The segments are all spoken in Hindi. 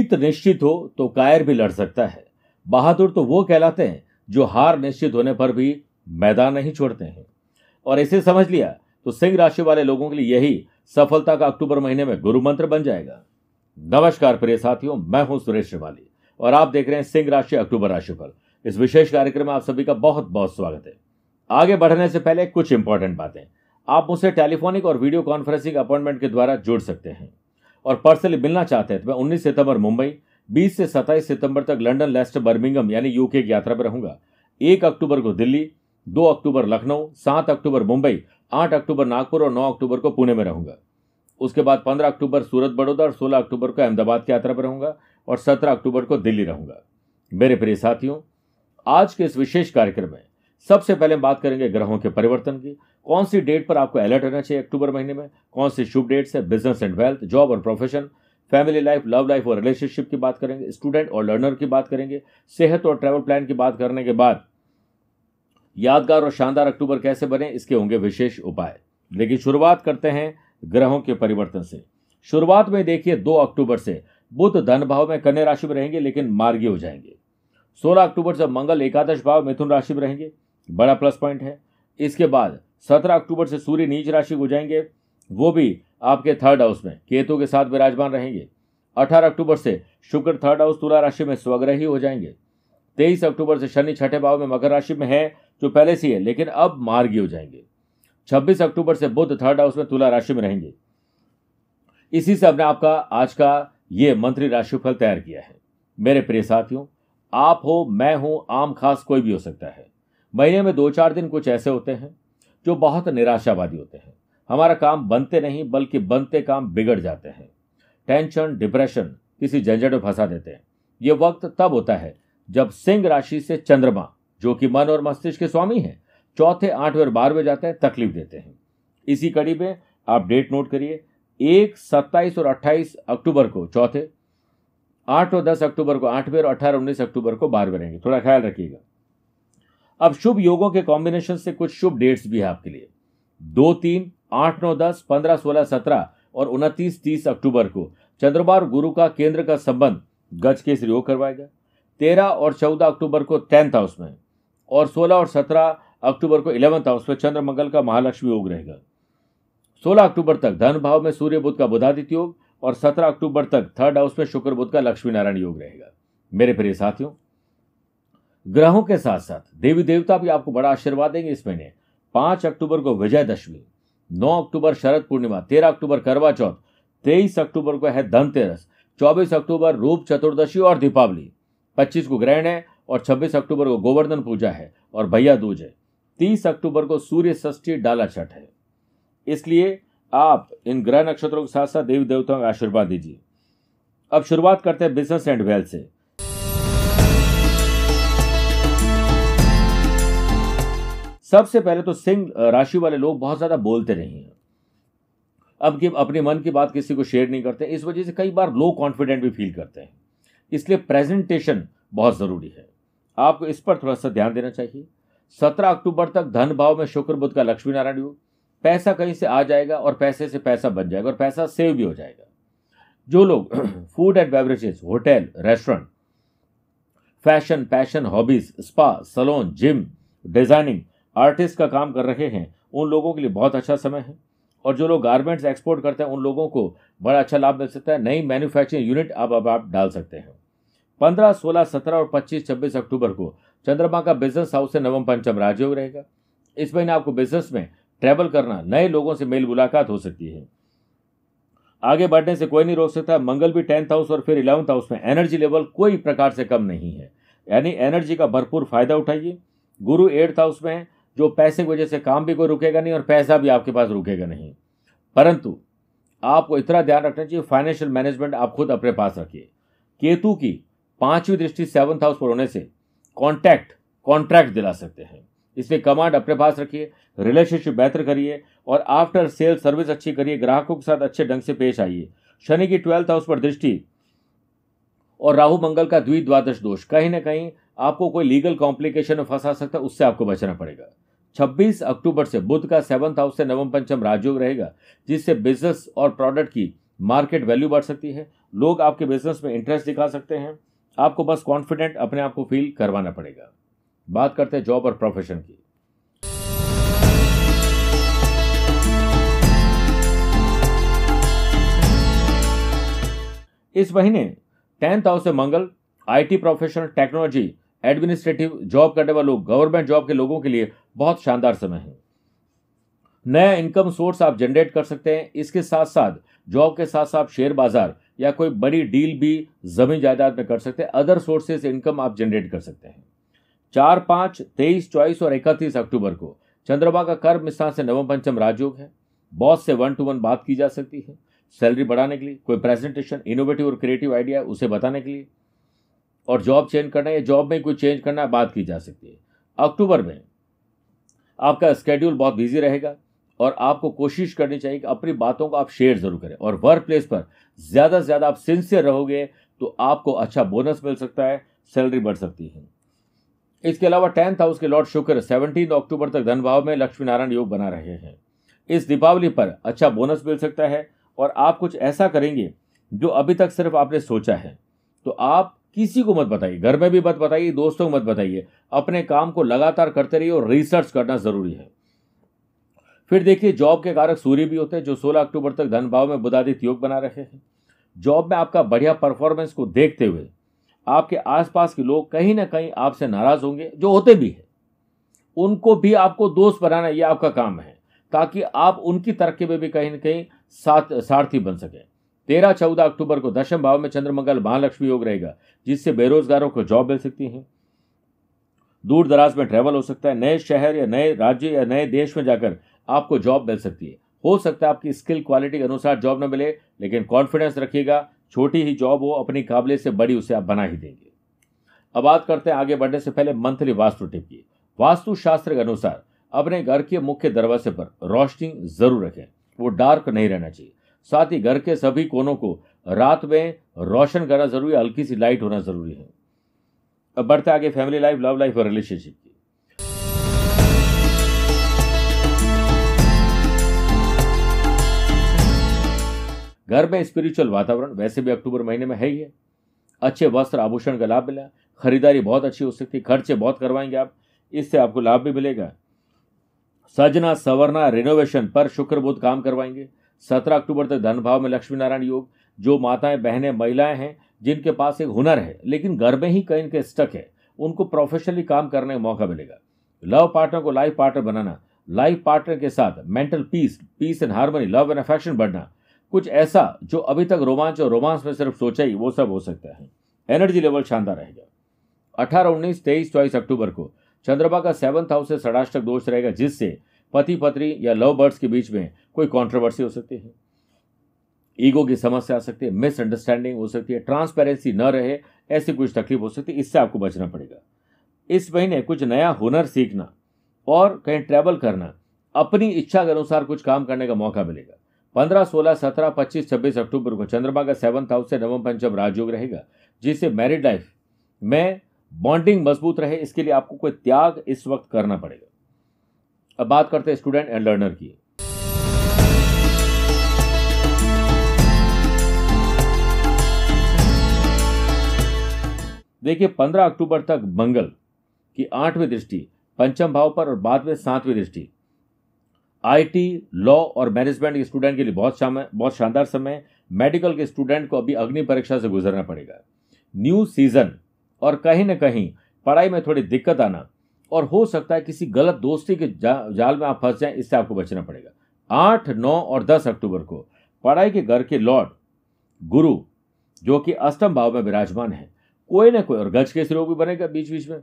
जीत निश्चित हो तो कायर भी लड़ सकता है। बहादुर तो वो कहलाते हैं जो हार निश्चित होने पर भी मैदान नहीं छोड़ते हैं। और इसे समझ लिया तो सिंह राशि वाले लोगों के लिए यही सफलता का अक्टूबर महीने में गुरु मंत्र बन जाएगा। नमस्कार प्रिय साथियों, मैं हूँ सुरेश श्रिवाली और आप देख रहे हैं सिंह राशि अक्टूबर राशि पर। इस विशेष कार्यक्रम में आप सभी का बहुत बहुत स्वागत है। आगे बढ़ने से पहले कुछ इंपॉर्टेंट बातें। आप मुझसे टेलीफोनिक और वीडियो कॉन्फ्रेंसिंग अपॉइंटमेंट के द्वारा जुड़ सकते हैं। और पर्सनली मिलना चाहते हैं तो मैं उन्नीस सितंबर मुंबई 20 से 27 सितंबर तक लंदन, लेस्टर, बर्मिंगम, यानी यूके की यात्रा पर रहूँगा। एक अक्टूबर को दिल्ली, दो अक्टूबर लखनऊ, सात अक्टूबर मुंबई, आठ अक्टूबर नागपुर और नौ अक्टूबर को पुणे में रहूँगा। उसके बाद पंद्रह अक्टूबर सूरत, बड़ौदा और सोलह अक्टूबर को अहमदाबाद की यात्रा पर रहूँगा और सत्रह अक्टूबर को दिल्ली रहूँगा। मेरे प्रिय साथियों, आज के इस विशेष कार्यक्रम में सबसे पहले हम बात करेंगे ग्रहों के परिवर्तन की। कौन सी डेट पर आपको अलर्ट रहना चाहिए अक्टूबर महीने में? कौन सी शुभ डेट्स है? बिज़नेस एंड वेल्थ जॉब और profession family life love life और रिलेशनशिप की बात करेंगे। स्टूडेंट और लर्नर की बात करेंगे। सेहत और ट्रैवल प्लान की बात करने के बाद यादगार और शानदार अक्टूबर कैसे बने? इसके होंगे विशेष उपाय। लेकिन शुरुआत करते हैं ग्रहों के परिवर्तन से। शुरुआत में देखिए दो अक्टूबर से। बुध धन भाव में कन्या राशि में रहेंगे, लेकिन मार्गी हो जाएँगे। सोलह अक्टूबर से मंगल एकादश भाव मिथुन राशि में रहेंगे। बड़ा प्लस पॉइंट है। इसके बाद सत्रह अक्टूबर से सूर्य नीच राशि को जाएँगे। वो भी आपके थर्ड हाउस में, केतु के साथ विराजमान रहेंगे। अठारह अक्टूबर से शुक्र थर्ड हाउस तुला राशि में स्वग्रही हो जाएँगे। तेईस अक्टूबर से शनि छठे भाव में मकर राशि में है, जो पहले से है लेकिन अब मार्गी हो जाएँगे। छब्बीस अक्टूबर से बुद्ध थर्ड हाउस में तुला राशि में रहेंगे। इसी से हमने आपका आज का ये मंत्री राशिफल तैयार किया है। मेरे प्रिय साथियों, आप हो, मैं हूँ, आम खास कोई भी हो सकता है। महीने में दो चार दिन कुछ ऐसे होते हैं जो बहुत निराशावादी होते हैं। हमारा काम बनते नहीं, बल्कि बनते काम बिगड़ जाते हैं। टेंशन, डिप्रेशन, किसी झंझट में फंसा देते हैं। ये वक्त तब होता है जब सिंह राशि से चंद्रमा, जो कि मन और मस्तिष्क के स्वामी हैं, चौथे आठवें और बारहवें जाते हैं, तकलीफ़ देते हैं। इसी कड़ी में आप डेट नोट करिए, एक, सत्ताईस और अट्ठाईस अक्टूबर को चौथे, आठ और दस अक्टूबर को आठवें और अठारह उन्नीस अक्टूबर को बारहवें रहेंगे। थोड़ा ख्याल रखिएगा। अब शुभ योगों के कॉम्बिनेशन से कुछ शुभ डेट्स भी है आपके लिए। दो तीन, आठ, नौ, दस, पंद्रह, सोलह, सत्रह और उनतीस, तीस अक्टूबर को चंद्रमा और गुरु का केंद्र का संबंध गज के योग करवाएगा। तेरह और चौदह अक्टूबर को टेंथ हाउस में और सोलह और सत्रह अक्टूबर को इलेवंथ हाउस में चंद्र मंगल का महालक्ष्मी योग रहेगा। सोलह अक्टूबर तक धन भाव में सूर्य बुद्ध का बुधादित्य योग और सत्रह अक्टूबर तक थर्ड हाउस में शुक्र बुद्ध का लक्ष्मी नारायण योग रहेगा। मेरे प्रिय साथियों ग्रहों के साथ साथ देवी देवता भी आपको बड़ा आशीर्वाद देंगे इस महीने। पाँच अक्टूबर को विजयदशमी, नौ अक्टूबर शरद पूर्णिमा, तेरह अक्टूबर करवा चौथ, तेईस अक्टूबर को है धनतेरस, चौबीस अक्टूबर रूप चतुर्दशी और दीपावली, पच्चीस को ग्रहण है और छब्बीस अक्टूबर को गोवर्धन पूजा है और भैया दूज है। तीस अक्टूबर को सूर्य षष्ठी डाला छठ है। इसलिए आप इन ग्रह नक्षत्रों के साथ साथ देवी देवताओं का आशीर्वाद दीजिए। अब शुरुआत करते हैं बिज़नेस एंड वेल्थ से। सबसे पहले तो सिंह राशि वाले लोग बहुत ज़्यादा बोलते नहीं हैं। अब कि, अपने मन की बात किसी को शेयर नहीं करते, इस वजह से कई बार लो कॉन्फिडेंट भी फील करते हैं। इसलिए प्रेजेंटेशन बहुत ज़रूरी है। आपको इस पर थोड़ा सा ध्यान देना चाहिए। सत्रह अक्टूबर तक धन भाव में शुक्र बुद्ध का लक्ष्मी नारायण योग। पैसा कहीं से आ जाएगा और पैसे से पैसा बन जाएगा और पैसा सेव भी हो जाएगा। जो लोग food and beverages hotel restaurant fashion passion hobbies spa salon gym designing artist का काम कर रहे हैं, उन लोगों के लिए बहुत अच्छा समय है। और जो लोग गारमेंट्स एक्सपोर्ट करते हैं, उन लोगों को बड़ा अच्छा लाभ मिल सकता है। नई मैन्युफैक्चरिंग यूनिट अब अब आप डाल सकते हैं। पंद्रह, सोलह, सत्रह और पच्चीस, छब्बीस अक्टूबर को चंद्रमा का बिज़नेस हाउस से नवम पंचम राजयोग रहेगा। इस महीने आपको बिज़नेस में ट्रैवल करना, नए लोगों से मेल मुलाकात हो सकती है। आगे बढ़ने से कोई नहीं रोक सकता। मंगल भी टेंथ हाउस और फिर इलेवंथ हाउस में एनर्जी लेवल कोई प्रकार से कम नहीं है। यानी एनर्जी का भरपूर फ़ायदा उठाइए। गुरु एट्थ हाउस में जो पैसे की वजह से काम भी कोई रुकेगा नहीं और पैसा भी आपके पास रुकेगा नहीं। परंतु आपको इतना ध्यान रखना चाहिए फाइनेंशियल मैनेजमेंट आप खुद अपने पास रखिए। केतु की पांचवी दृष्टि सेवंथ हाउस पर होने से कॉन्टैक्ट कॉन्ट्रैक्ट दिला सकते हैं। इसलिए कमांड अपने पास रखिए रिलेशनशिप बेहतर करिए और आफ्टर सेल सर्विस अच्छी करिए, ग्राहकों के साथ अच्छे ढंग से पेश आइए। शनि की ट्वेल्थ हाउस पर दृष्टि और राहु मंगल का द्विद्वादश दोष, कहीं ना कहीं आपको कोई लीगल कॉम्प्लिकेशन में फंसा सकता है, उससे आपको बचना पड़ेगा। 26 अक्टूबर से बुध का सेवंथ हाउस से नवम पंचम राजयोग रहेगा, जिससे बिज़नेस और प्रोडक्ट की मार्केट वैल्यू बढ़ सकती है। लोग आपके बिज़नेस में इंटरेस्ट दिखा सकते हैं। आपको बस कॉन्फिडेंट अपने आप को फील करवाना पड़ेगा। बात करते हैं जॉब और प्रोफेशन की। इस महीने टेंथ हाउस से Mangal IT professional technology administrative job करने वाले लोग गवर्नमेंट जॉब के लोगों के लिए बहुत शानदार समय है। नया इनकम सोर्स आप जनरेट कर सकते हैं। इसके साथ साथ जॉब के साथ साथ शेयर बाज़ार या कोई बड़ी डील भी ज़मीन जायदाद में कर सकते हैं। अदर सोर्सेज इनकम आप जनरेट कर सकते हैं। चार, पाँच, तेईस, चौबीस और इकतीस अक्टूबर को चंद्रमा का कर्म स्थान से नवम पंचम राजयोग है। बॉस से वन टू वन बात की जा सकती है। सैलरी बढ़ाने के लिए कोई प्रेजेंटेशन, इनोवेटिव और क्रिएटिव आइडिया उसे बताने के लिए। और जॉब चेंज करना है जॉब में कोई चेंज करना बात की जा सकती है। अक्टूबर में आपका स्केड्यूल बहुत बिज़ी रहेगा और आपको कोशिश करनी चाहिए कि अपनी बातों को आप शेयर ज़रूर करें। और वर्क प्लेस पर ज़्यादा से ज़्यादा आप सिंसियर रहोगे तो आपको अच्छा बोनस मिल सकता है सैलरी बढ़ सकती है। इसके अलावा टेंथ हाउस के लॉर्ड शुक्र सेवनटीन अक्टूबर तक धन भाव में लक्ष्मी नारायण योग बना रहे हैं। इस दीपावली पर अच्छा बोनस मिल सकता है और आप कुछ ऐसा करेंगे जो अभी तक सिर्फ़ आपने सोचा है। तो आप किसी को मत बताइए, घर में भी मत बताइए, दोस्तों को मत बताइए। अपने काम को लगातार करते रहिए और रिसर्च करना ज़रूरी है। फिर देखिए जॉब के कारक सूर्य भी होते हैं, जो 16 अक्टूबर तक धन भाव में बुधादित योग बना रहे हैं। जॉब में आपका बढ़िया परफॉर्मेंस को देखते हुए आपके आसपास के लोग कहीं ना कहीं आपसे नाराज़ होंगे, जो होते भी हैं। उनको भी आपको दोस्त बनाना यह आपका काम है, ताकि आप उनकी तरक्की में भी कहीं ना कहीं साथ, सारथी बन सके। तेरह चौदह अक्टूबर को दशम भाव में चंद्रमंगल महालक्ष्मी योग रहेगा, जिससे बेरोजगारों को जॉब मिल सकती है। दूर दराज में ट्रैवल हो सकता है। नए शहर या नए राज्य या नए देश में जाकर आपको जॉब मिल सकती है। हो सकता है आपकी स्किल क्वालिटी के अनुसार जॉब न मिले, लेकिन कॉन्फिडेंस रखिएगा। छोटी ही जॉब हो, अपनी काबिलियत से बड़ी उसे आप बना ही देंगे। अब बात करते हैं आगे बढ़ने से पहले मंथली वास्तु टिप की। वास्तु शास्त्र के अनुसार अपने घर के मुख्य दरवाजे पर रोशनी ज़रूर रखें। वो डार्क नहीं रहना चाहिए। साथ ही घर के सभी कोनों को रात में रोशन करना ज़रूरी है हल्की सी लाइट होना ज़रूरी है। अब बढ़ते आगे फैमिली लाइफ लव लाइफ और रिलेशनशिप की। घर में स्पिरिचुअल वातावरण वैसे भी अक्टूबर महीने में है ही है। अच्छे वस्त्र आभूषण का लाभ मिला, खरीदारी बहुत अच्छी हो सकती है खर्चे बहुत करवाएँगे आप, इससे आपको लाभ भी मिलेगा। सजना, सवरना रिनोवेशन पर शुक्र बुद्ध काम करवाएँगे। सत्रह अक्टूबर तक धन भाव में लक्ष्मी नारायण योग, जो माताएँ, बहनें, महिलाएँ हैं, जिनके पास एक हुनर है, लेकिन घर में ही कहीं के स्टक है, उनको प्रोफेशनली काम करने का मौका मिलेगा। लव पार्टनर को लाइफ पार्टनर बनाना लाइफ पार्टनर के साथ mental peace peace and harmony love and affection बढ़ना, कुछ ऐसा जो अभी तक रोमांच और रोमांस में सिर्फ़ सोचा ही, वो सब हो सकता है। एनर्जी लेवल शानदार रहेगा। अठारह, उन्नीस, तेईस, चौबीस अक्टूबर को चंद्रमा का सेवंथ हाउस से षडाष्टक दोष रहेगा, जिससे पति पत्नी या लव बर्ड्स के बीच में कोई कंट्रोवर्सी हो सकती है। ईगो की समस्या आ सकती है मिसअंडरस्टैंडिंग हो सकती है ट्रांसपेरेंसी न रहे, ऐसी कुछ तकलीफ़ हो सकती है, इससे आपको बचना पड़ेगा। इस महीने कुछ नया हुनर सीखना और कहीं ट्रैवल करना, अपनी इच्छा के अनुसार कुछ काम करने का मौका मिलेगा। पंद्रह, सोलह, सत्रह, पच्चीस, छब्बीस अक्टूबर को चंद्रमा का सेवंथ हाउस से नवम पंचम राजयोग रहेगा जिससे मैरिड लाइफ में बॉन्डिंग मज़बूत रहे, इसके लिए आपको कोई त्याग इस वक्त करना पड़ेगा। अब बात करते हैं स्टूडेंट एंड लर्नर की। देखिए, पंद्रह अक्टूबर तक मंगल की आठवीं दृष्टि, पंचम भाव पर और बाद में सातवीं दृष्टि। आईटी लॉ और मैनेजमेंट के स्टूडेंट के लिए बहुत बहुत शानदार समय। मेडिकल के स्टूडेंट को अभी अग्नि परीक्षा से गुजरना पड़ेगा। न्यू सीज़न और कहीं ना कहीं पढ़ाई में थोड़ी दिक्कत आना और हो सकता है किसी गलत दोस्ती के जा, जाल में आप फंस जाएँ इससे आपको बचना पड़ेगा। आठ नौ और दस अक्टूबर को पढ़ाई के घर के लॉर्ड गुरु जो कि अष्टम भाव में विराजमान है कोई ना कोई और गज के रोग भी बनेगा बीच बीच में।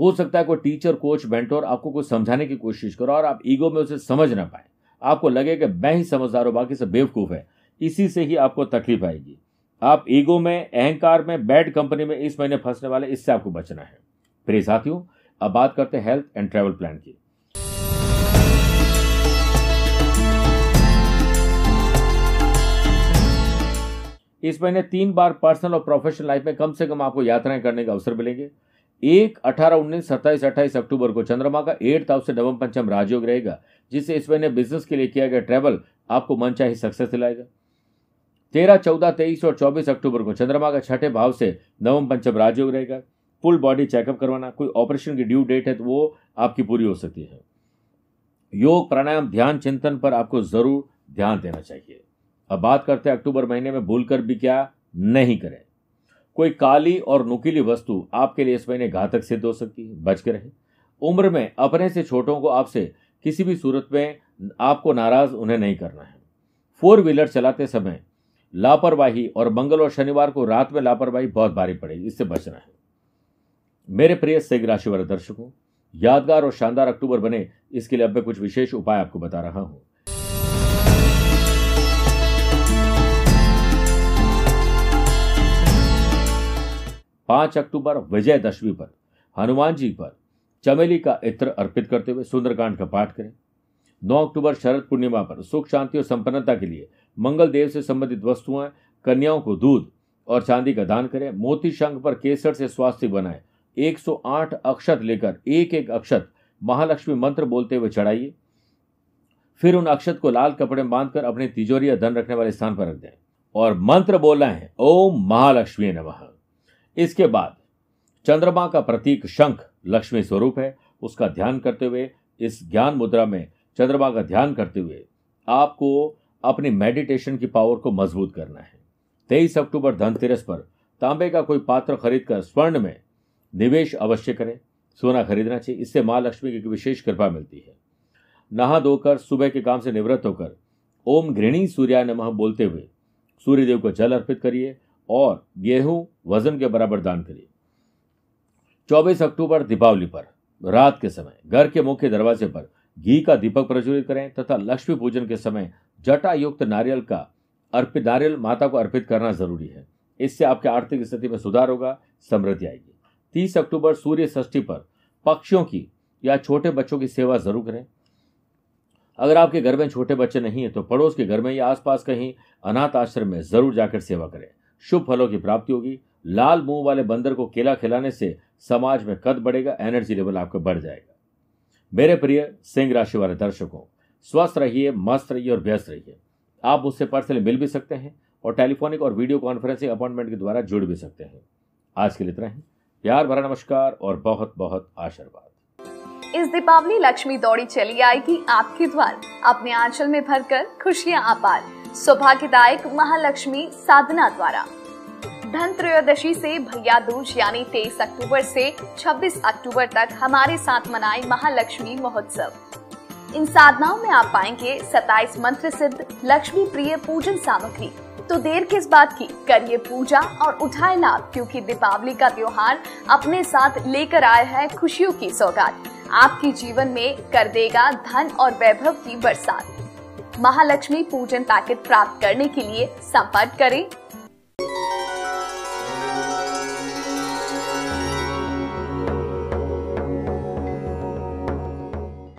हो सकता है कोई टीचर कोच मेंटोर आपको कुछ समझाने की कोशिश करो और आप ईगो में उसे समझ ना पाए। आपको लगे कि मैं ही समझदार हूँ बाकी सब बेवकूफ़ है। इसी से ही आपको तकलीफ़ आएगी। आप ईगो में अहंकार में बैड कंपनी में इस महीने फंसने वाले इससे आपको बचना है। प्रिय साथियों, अब बात करते हैं हेल्थ एंड ट्रैवल प्लान की। इस महीने तीन बार पर्सनल और प्रोफेशनल लाइफ में कम से कम आपको यात्राएँ करने का अवसर मिलेंगे। एक, अठारह, उन्नीस, सत्ताईस, अट्ठाईस अक्टूबर को चंद्रमा का एट्थ हाउस से नवम पंचम राजयोग रहेगा, जिससे इस महीने बिज़नेस के लिए किया गया ट्रैवल आपको मन चाहे सक्सेस दिलाएगा। तेरह, चौदह, तेईस और चौबीस अक्टूबर को चंद्रमा का छठे भाव से नवम पंचम राजयोग रहेगा। फुल बॉडी चेकअप करवाना, कोई ऑपरेशन की ड्यू डेट है तो वो आपकी पूरी हो सकती है। योग, प्राणायाम, ध्यान, चिंतन पर आपको ज़रूर ध्यान देना चाहिए। अब बात करते हैं अक्टूबर महीने में भूलकर भी क्या नहीं करें। कोई काली और नुकीली वस्तु आपके लिए इस महीने घातक सिद्ध हो सकती है, बच के रहे। उम्र में अपने से छोटों को आपसे किसी भी सूरत में आपको नाराज़ उन्हें नहीं करना है। फोर व्हीलर चलाते समय लापरवाही और मंगल और शनिवार को रात में लापरवाही बहुत भारी पड़ेगी, इससे बचना है। मेरे प्रिय सिंह राशि वाले दर्शकों, यादगार और शानदार अक्टूबर बने, इसके लिए अब मैं कुछ विशेष उपाय आपको बता रहा हूँ। पाँच अक्टूबर, विजयदशमी पर, हनुमान जी पर, चमेली का इत्र अर्पित करते हुए सुंदरकांड का पाठ करें। 9 अक्टूबर, शरद पूर्णिमा पर, सुख, शांति और संपन्नता के लिए, मंगल देव से संबंधित वस्तुएँ, कन्याओं को दूध और चांदी का दान करें। मोती शंख पर केसर से स्वास्थ्य बनाए 108 अक्षत लेकर एक एक अक्षत महालक्ष्मी मंत्र बोलते हुए चढ़ाइए। फिर उन अक्षत को लाल कपड़े में बांधकर अपने तिजोरी या धन रखने वाले स्थान पर रख दें और मंत्र बोलना है, ओम महालक्ष्मी नमः। इसके बाद चंद्रमा का प्रतीक शंख लक्ष्मी स्वरूप है। उसका ध्यान करते हुए, इस ज्ञान मुद्रा में चंद्रमा का ध्यान करते हुए आपको अपनी मेडिटेशन की पावर को मज़बूत करना है। तेईस अक्टूबर धनतेरस पर तांबे का कोई पात्र खरीदकर स्वर्ण में निवेश अवश्य करें, सोना खरीदना चाहिए, इससे माँ लक्ष्मी की विशेष कृपा मिलती है। नहा धोकर, सुबह के काम से निवृत्त होकर, ओम घृणी सूर्या नमः बोलते हुए, सूर्यदेव को जल अर्पित करिए और गेहूँ वज़न के बराबर दान करिए। 24 अक्टूबर, दीपावली पर, रात के समय, घर के मुख्य दरवाजे पर, घी का दीपक प्रज्वलित करें तथा लक्ष्मी पूजन के समय जटा युक्त नारियल का अर्पित नारियल माता को अर्पित करना ज़रूरी है। इससे आपके आर्थिक स्थिति में सुधार होगा, समृद्धि आएगी। तीस अक्टूबर सूर्य षष्ठी पर पक्षियों की या छोटे बच्चों की सेवा ज़रूर करें। अगर आपके घर में छोटे बच्चे नहीं है तो पड़ोस के घर में या आसपास कहीं अनाथ आश्रम में ज़रूर जाकर सेवा करें। शुभ फलों की प्राप्ति होगी। लाल मुँह वाले बंदर को केला खिलाने से समाज में कद बढ़ेगा, एनर्जी लेवल आपका बढ़ जाएगा। मेरे प्रिय सिंह राशि वाले दर्शकों, स्वस्थ रहिए, मस्त रहिए और व्यस्त रहिए। आप मुझसे पर्सनली मिल भी सकते हैं और टेलीफोनिक और वीडियो कॉन्फ्रेंसिंग अपॉइंटमेंट के द्वारा जुड़ भी सकते हैं। आज के लिए इतना ही। प्यार भरा नमस्कार और बहुत बहुत आशीर्वाद। इस दीपावली लक्ष्मी दौड़ी चली आएगी आपके द्वार। अपने आंचल में भरकर खुशियाँ अपार सौभाग्यदायक महालक्ष्मी साधना द्वारा। धन त्रयोदशी से भैया दूज, यानी 23 अक्टूबर से 26 अक्टूबर तक हमारे साथ मनाए महालक्ष्मी महोत्सव। इन साधनाओं में आप पाएँगे 27 मंत्र सिद्ध, लक्ष्मी प्रिय पूजन सामग्री। तो देर किस बात की? करिए पूजा और उठाए लाभ क्योंकि दीपावली का त्योहार अपने साथ लेकर आया है खुशियों की सौगात। आपके जीवन में कर देगा धन और वैभव की बरसात। महालक्ष्मी पूजन पैकेट प्राप्त करने के लिए संपर्क करें।